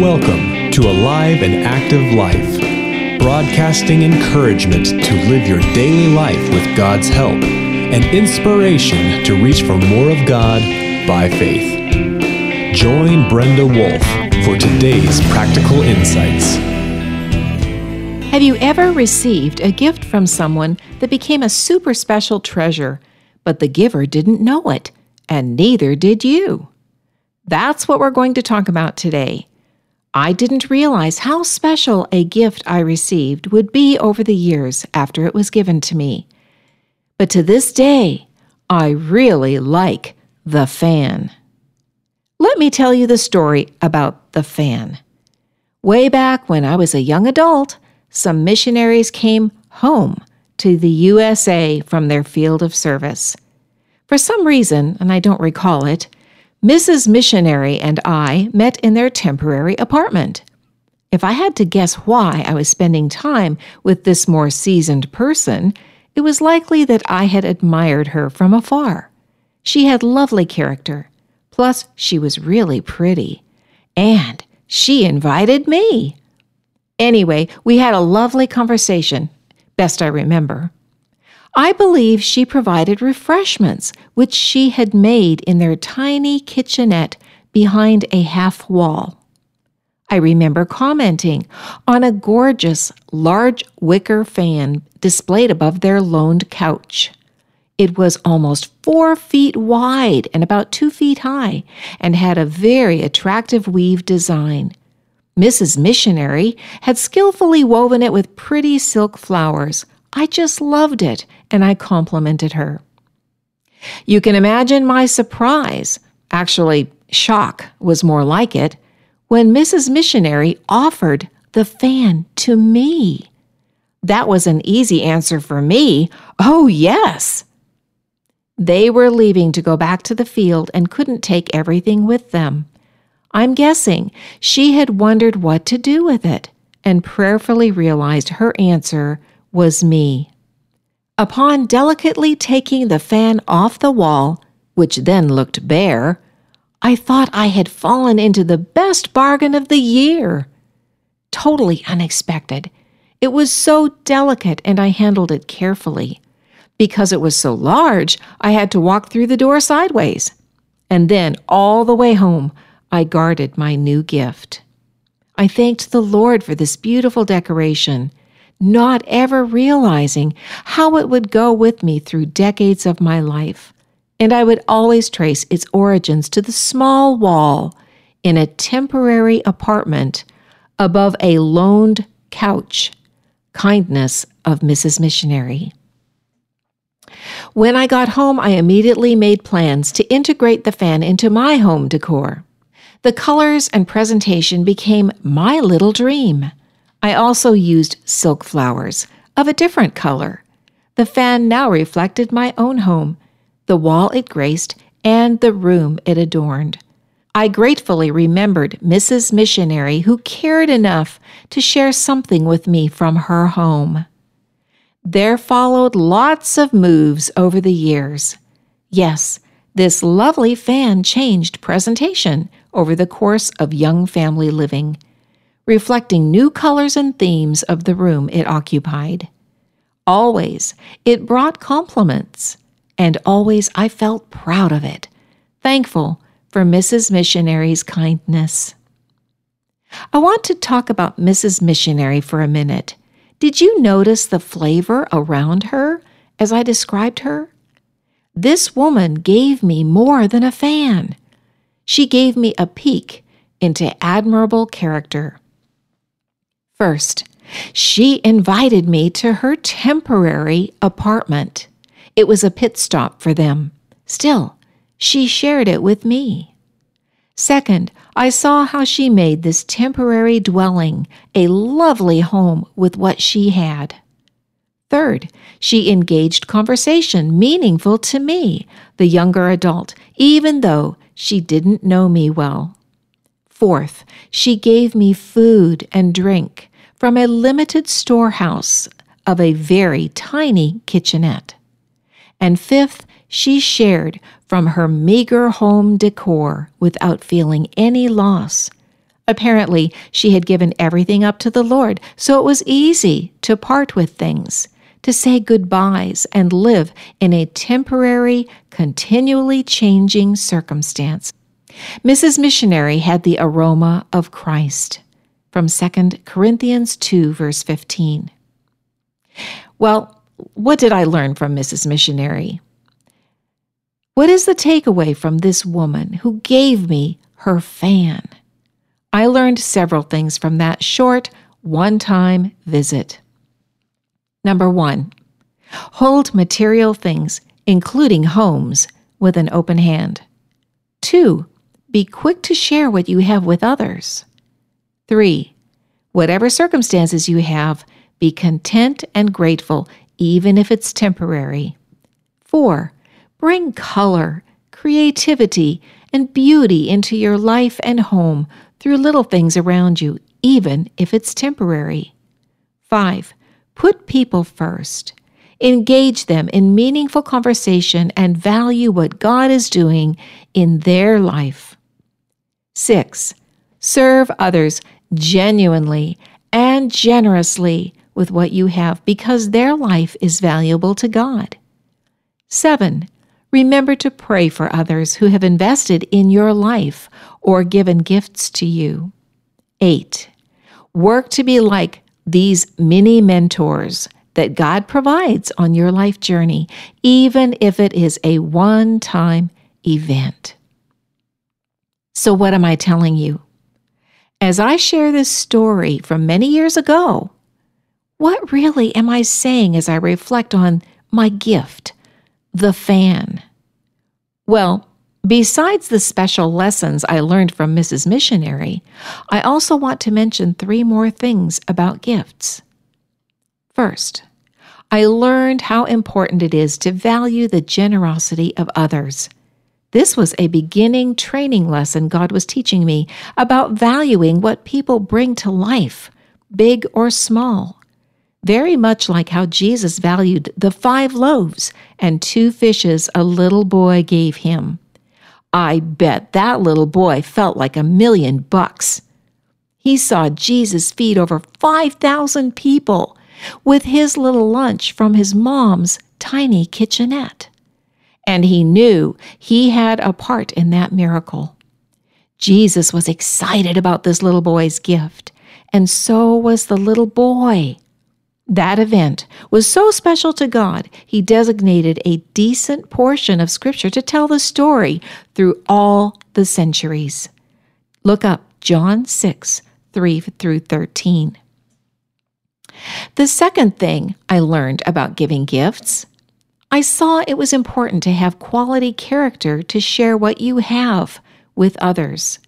Welcome to Alive and Active Life, broadcasting encouragement to live your daily life with God's help and inspiration to reach for more of God by faith. Join Brenda Wolf for today's practical insights. Have you ever received a gift from someone that became a super special treasure, but the giver didn't know it, and neither did you? That's what we're going to talk about today. I didn't realize how special a gift I received would be over the years after it was given to me. But to this day, I really like the fan. Let me tell you the story about the fan. Way back when I was a young adult, some missionaries came home to the USA from their field of service. For some reason, and I don't recall it, Mrs. Missionary and I met in their temporary apartment. If I had to guess why I was spending time with this more seasoned person, it was likely that I had admired her from afar. She had lovely character, plus, she was really pretty. And she invited me. Anyway, we had a lovely conversation, best I remember. I believe she provided refreshments, which she had made in their tiny kitchenette behind a half wall. I remember commenting on a gorgeous, large wicker fan displayed above their loaned couch. It was almost four feet wide and about two feet high, and had a very attractive weave design. Mrs. Missionary had skillfully woven it with pretty silk flowers, I just loved it, and I complimented her. You can imagine my surprise, actually, shock was more like it, when Mrs. Missionary offered the fan to me. That was an easy answer for me. Oh, yes. They were leaving to go back to the field and couldn't take everything with them. I'm guessing she had wondered what to do with it and prayerfully realized her answer was me. Upon delicately taking the fan off the wall, which then looked bare, I thought I had fallen into the best bargain of the year. Totally unexpected. It was so delicate and I handled it carefully. Because it was so large, I had to walk through the door sideways. And then, all the way home, I guarded my new gift. I thanked the Lord for this beautiful decoration not ever realizing how it would go with me through decades of my life. And I would always trace its origins to the small wall in a temporary apartment above a loaned couch. Kindness of Mrs. Missionary. When I got home, I immediately made plans to integrate the fan into my home decor. The colors and presentation became my little dream. I also used silk flowers of a different color. The fan now reflected my own home, the wall it graced, and the room it adorned. I gratefully remembered Mrs. Missionary who cared enough to share something with me from her home. There followed lots of moves over the years. Yes, this lovely fan changed presentation over the course of young family living reflecting new colors and themes of the room it occupied. Always, it brought compliments, and always I felt proud of it, thankful for Mrs. Missionary's kindness. I want to talk about Mrs. Missionary for a minute. Did you notice the flavor around her as I described her? This woman gave me more than a fan. She gave me a peek into admirable character. First, she invited me to her temporary apartment. It was a pit stop for them. Still, she shared it with me. Second, I saw how she made this temporary dwelling a lovely home with what she had. Third, she engaged conversation meaningful to me, the younger adult, even though she didn't know me well. Fourth, she gave me food and drink from a limited storehouse of a very tiny kitchenette. And fifth, she shared from her meager home decor without feeling any loss. Apparently, she had given everything up to the Lord, so it was easy to part with things, to say goodbyes, and live in a temporary, continually changing circumstance. Mrs. Missionary had the aroma of Christ. From 2 Corinthians 2, verse 15. Well, what did I learn from Mrs. Missionary? What is the takeaway from this woman who gave me her fan? I learned several things from that short, one time visit. Number one, hold material things, including homes, with an open hand. Two, be quick to share what you have with others. Three, whatever circumstances you have, be content and grateful, even if it's temporary. Four, bring color, creativity, and beauty into your life and home through little things around you, even if it's temporary. 5. Put people first. Engage them in meaningful conversation and value what God is doing in their life. 6. Serve others genuinely and generously with what you have because their life is valuable to God. 7. Remember to pray for others who have invested in your life or given gifts to you. 8. Work to be like these mini mentors that God provides on your life journey, even if it is a one time event. So, what am I telling you? As I share this story from many years ago, what really am I saying as I reflect on my gift, the fan? Well, Besides the special lessons I learned from Mrs. Missionary, I also want to mention three more things about gifts. First, I learned how important it is to value the generosity of others. This was a beginning training lesson God was teaching me about valuing what people bring to life, big or small. Very much like how Jesus valued the five loaves and two fishes a little boy gave him. I bet that little boy felt like a million bucks. He saw Jesus feed over 5,000 people with his little lunch from his mom's tiny kitchenette. And he knew he had a part in that miracle. Jesus was excited about this little boy's gift, and so was the little boy. That event was so special to God, he designated a decent portion of Scripture to tell the story through all the centuries. Look up John 6 3 through 13. The second thing I learned about giving gifts, I saw it was important to have quality character to share what you have with others.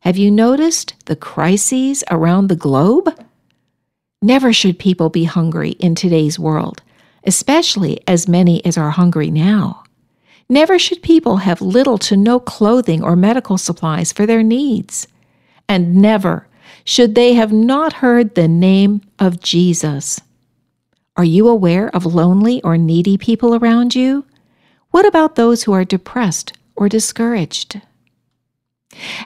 Have you noticed the crises around the globe? Never should people be hungry in today's world, especially as many as are hungry now. Never should people have little to no clothing or medical supplies for their needs. And never should they have not heard the name of Jesus. Are you aware of lonely or needy people around you? What about those who are depressed or discouraged?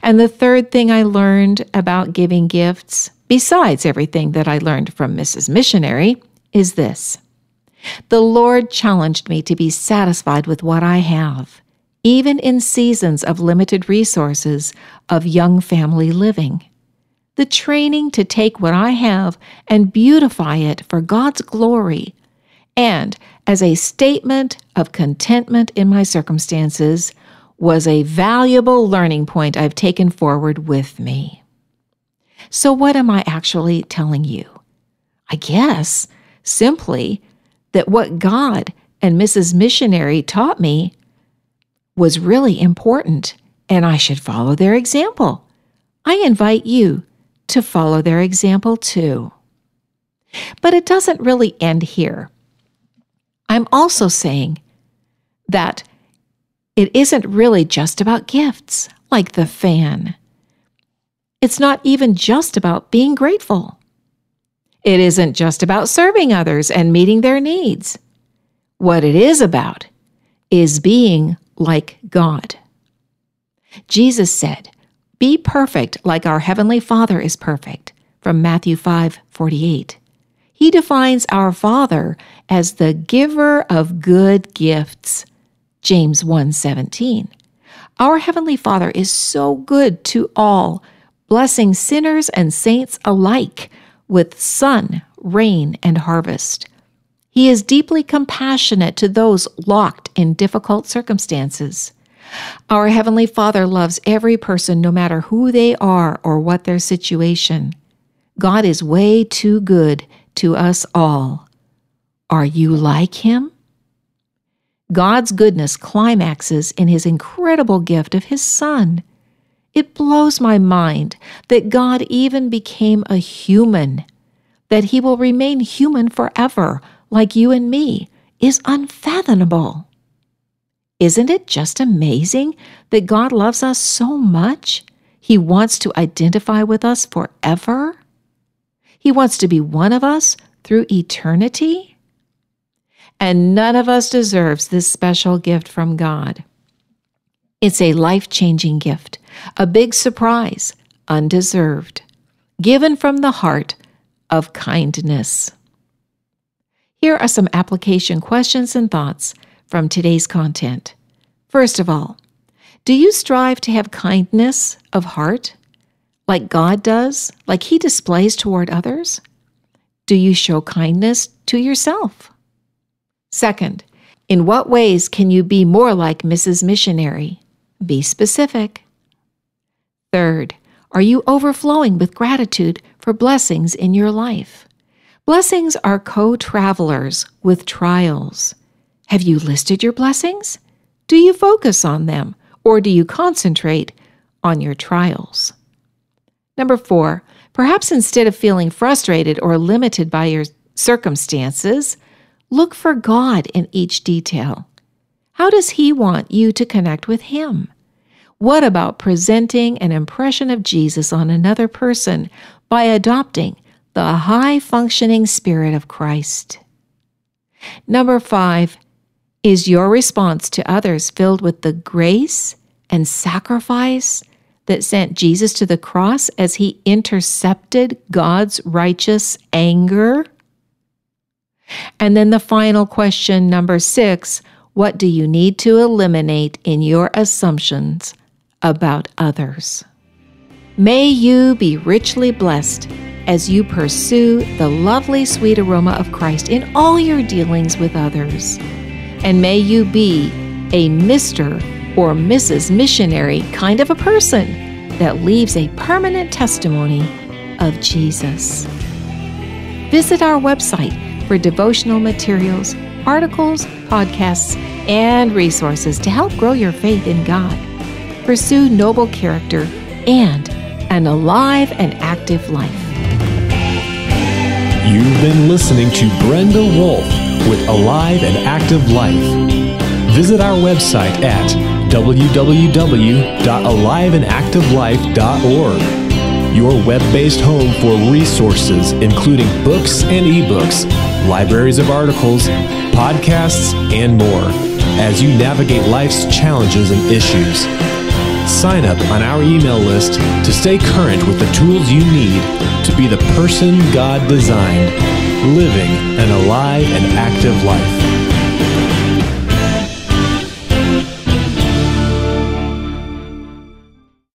And the third thing I learned about giving gifts besides everything that I learned from Mrs. Missionary, is this The Lord challenged me to be satisfied with what I have, even in seasons of limited resources of young family living. The training to take what I have and beautify it for God's glory, and as a statement of contentment in my circumstances, was a valuable learning point I've taken forward with me. So, what am I actually telling you? I guess simply that what God and Mrs. Missionary taught me was really important and I should follow their example. I invite you to follow their example too. But it doesn't really end here. I'm also saying that it isn't really just about gifts like the fan it's not even just about being grateful. It isn't just about serving others and meeting their needs. What it is about is being like God. Jesus said, Be perfect like our Heavenly Father is perfect, from Matthew 5 48. He defines our Father as the giver of good gifts, James 1 17. Our Heavenly Father is so good to all, blessing sinners and saints alike with sun, rain, and harvest. He is deeply compassionate to those locked in difficult circumstances. Our Heavenly Father loves every person, no matter who they are or what their situation. God is way too good to us all. Are you like Him? God's goodness climaxes in His incredible gift of His Son. It blows my mind that God even became a human, that He will remain human forever, like you and me, is unfathomable. Isn't it just amazing that God loves us so much? He wants to identify with us forever. He wants to be one of us through eternity. And none of us deserves this special gift from God. It's a life changing gift, a big surprise, undeserved, given from the heart of kindness. Here are some application questions and thoughts from today's content. First of all, do you strive to have kindness of heart like God does, like He displays toward others? Do you show kindness to yourself? Second, in what ways can you be more like Mrs. Missionary? Be specific. Third, are you overflowing with gratitude for blessings in your life? Blessings are co travelers with trials. Have you listed your blessings? Do you focus on them or do you concentrate on your trials? Number four, perhaps instead of feeling frustrated or limited by your circumstances, look for God in each detail. How does He want you to connect with Him? What about presenting an impression of Jesus on another person by adopting the high functioning Spirit of Christ? Number five, is your response to others filled with the grace and sacrifice that sent Jesus to the cross as he intercepted God's righteous anger? And then the final question, number six what do you need to eliminate in your assumptions about others? May you be richly blessed as you pursue the lovely sweet aroma of Christ in all your dealings with others. And may you be a Mr. or Mrs. Missionary kind of a person that leaves a permanent testimony of Jesus. Visit our website for devotional materials, articles, podcasts, and resources to help grow your faith in God. Pursue noble character and an alive and active life. You've been listening to Brenda Wolf with Alive and Active Life. Visit our website at www.aliveandactivelife.org, your web based home for resources including books and ebooks, libraries of articles, podcasts, and more as you navigate life's challenges and issues. Sign up on our email list to stay current with the tools you need to be the person God designed living an alive and active life.